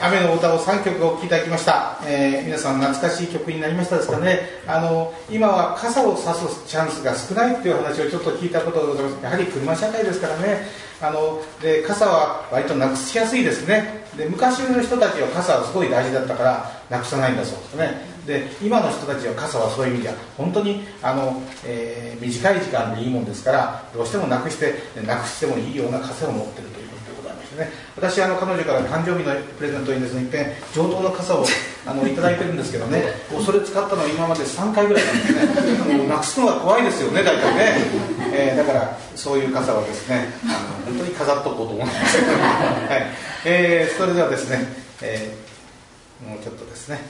雨の歌を3曲お聴きいただきました、えー、皆さん懐かしい曲になりましたですかね。あの今は傘を差すチャンスが少ないっていう話をちょっと聞いたことがございます。やはり車社会ですからね。あので傘は割となくしやすいですね。で昔の人たちは傘はすごい大事だったからなくさないんだそうですね。で今の人たちは傘はそういう意味では本当にあの、えー、短い時間でいいもんですからどうしてもなくしてなくしてもいいような傘を持ってるという。ね。私あの彼女から誕生日のプレゼントにですね一遍上等の傘を あのいただいてるんですけどね。もうそれ使ったのは今まで3回ぐらいなんですね。もうなくすのが怖いですよね大体ね、えー、だからそういう傘はですねあの本当に飾っとこうと思うんです。けど、はい。えー、それではですね、えー、もうちょっとですね。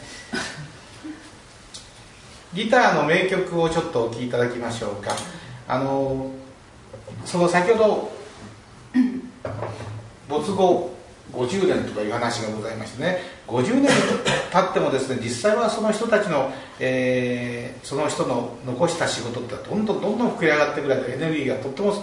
ギターの名曲をちょっとお聴きいただきましょうか。あのその先ほど没後50年とかいう話がございましてね。50年経ってもですね実際はその人たちの、えー、その人の残した仕事ってどんどんどんどん膨れ上がってくるエネルギーがとっても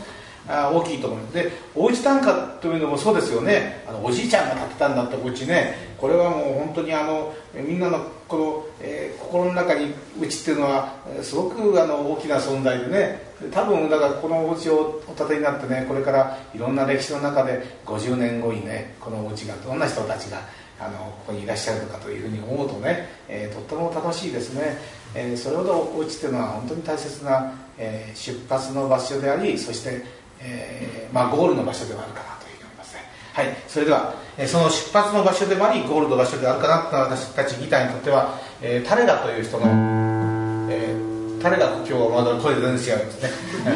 あ大きいと思います。でおうち短歌というのもそうですよね。あのおじいちゃんが建てたんだってお家ね。これはもう本当にあのみんなのこの、えー、心の中にうちっていうのはすごくあの大きな存在でね。多分だからこのお家をお建てになってねこれからいろんな歴史の中で50年後にねこのお家がどんな人たちがあのここにいらっしゃるのかというふうに思うとね、えー、とっても楽しいですね、えー、それほどお家っていうのは本当に大切な、えー、出発の場所でありそしてえー、まあ、ゴールの場所ではあるかなというふうに思いますね。はい。それでは、えその出発の場所でもありゴールの場所であるかなと私たちギターにとっては、えー、タレガという人の、えー、タレガ今日はまだ声で全然違うんですね、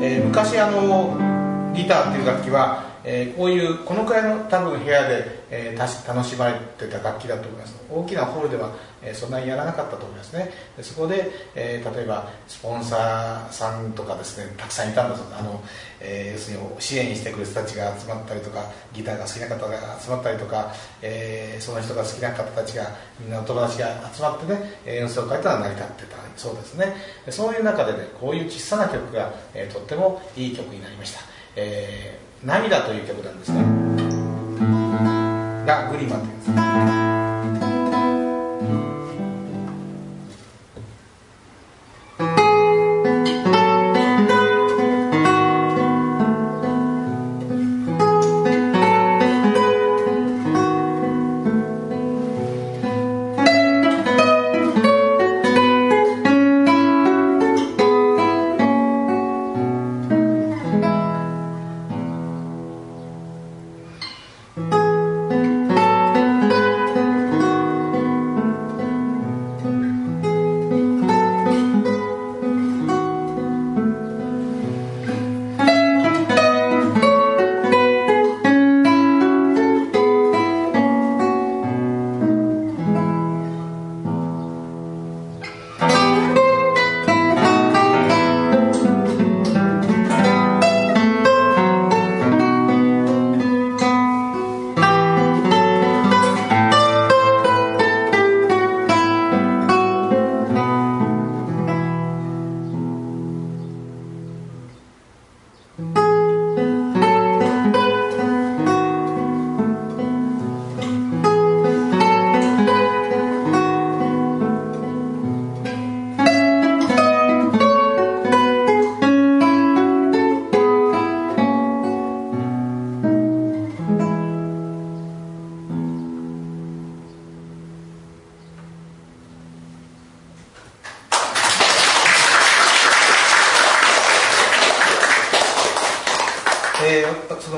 えー、昔あのギターっていう楽器はえー、こういうこのくらいの多分部屋で、えー、楽しまれてた楽器だと思います。大きなホールでは、えー、そんなにやらなかったと思いますね。でそこで、え、例えばスポンサーさんとかですねたくさんいたんですあの、え、要するに支援してくる人たちが集まったりとかギターが好きな方が集まったりとか、え、その人が好きな方たちがみんなお友達が集まってね演奏会とは成り立ってたそうですね。そういう中でねこういう小さな曲が、え、とってもいい曲になりました、えー涙という曲なんですね。がグリマというんです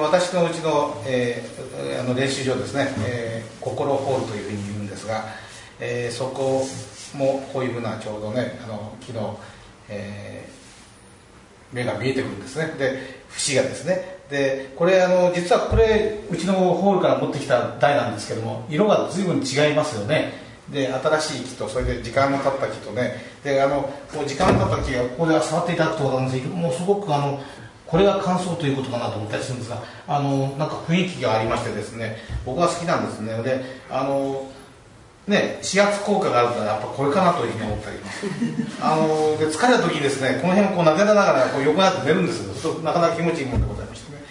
の私のうちの,、えー、あの練習場ですね、えー、心ホールというふうに言うんですが、えー、そこもこういうふうなちょうどねあの昨日、えー、目が見えてくるんですね。で節がですね。でこれあの実はこれうちのホールから持ってきた台なんですけども色が随分違いますよね。で新しい木とそれで時間の経った木とね。であのこう時間が経った木がここで触っていただくとことなんですけどもうすごくあのこれが乾燥ということかなと思ったりするんですがあのなんか雰囲気がありましてですね僕は好きなんですね。であのね、指圧効果があるのはやっぱこれかなというふうに思ったりあので疲れた時にですねこの辺をこうなでながらこう横になって寝るんですけどなかなか気持ちいいものでございましてね、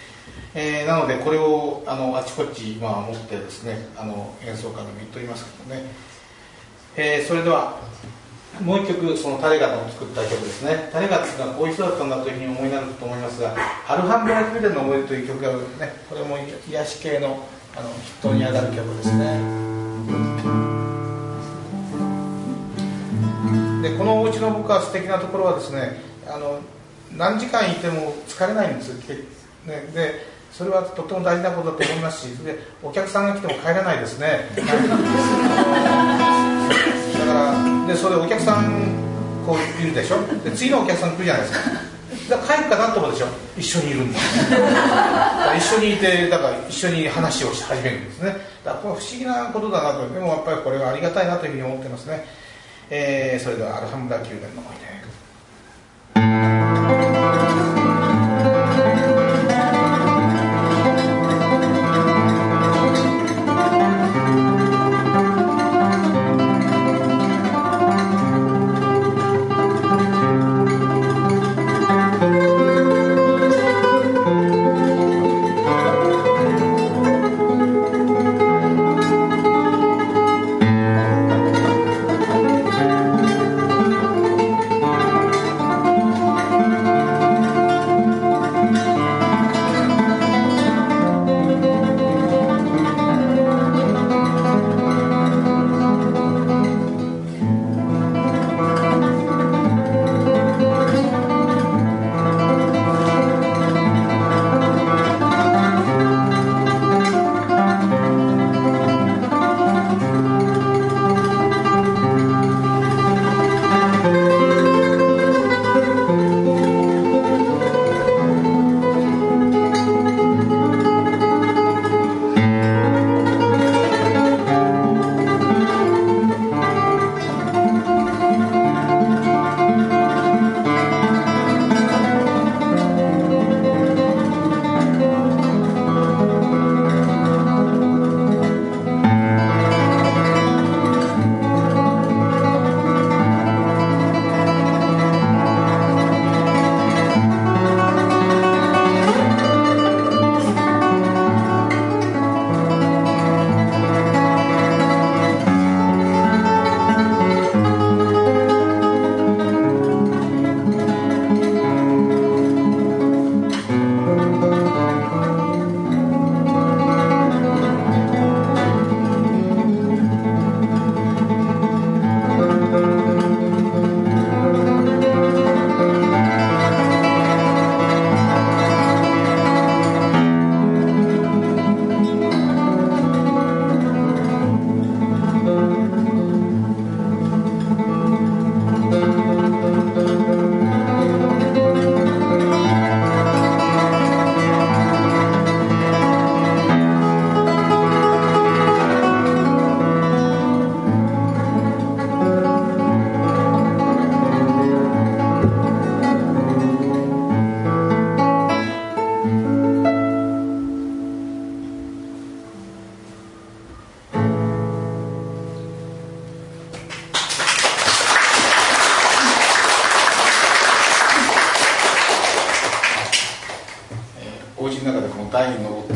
えー、なのでこれをあのあちこち、まあ、持ってですねあの演奏家でも言っておりますけどね、えー、それではもう一曲そのタレガの作った曲ですね。タレガっていうのはこういう人だったんだというふうに思いになると思いますが「アルハンブラ・クビデンの思い出」という曲がねこれも癒し系のあのヒットに上がる曲ですね。でこのお家の僕は素敵なところはですねあの何時間いても疲れないんです、ね、でそれはとても大事なことだと思いますしでお客さんが来ても帰らないですね。からでそれお客さんこういるでしょ？で次のお客さん来るじゃないですか。だか帰るかなと思うでしょ？一緒にいるんだ。一緒にいてだから一緒に話をし始めるんですね。だからこれ不思議なことだなと。でもやっぱりこれはありがたいなというふうに思ってますね、えー、それではアルハムダ宮殿の思い出。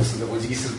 すんでお辞儀する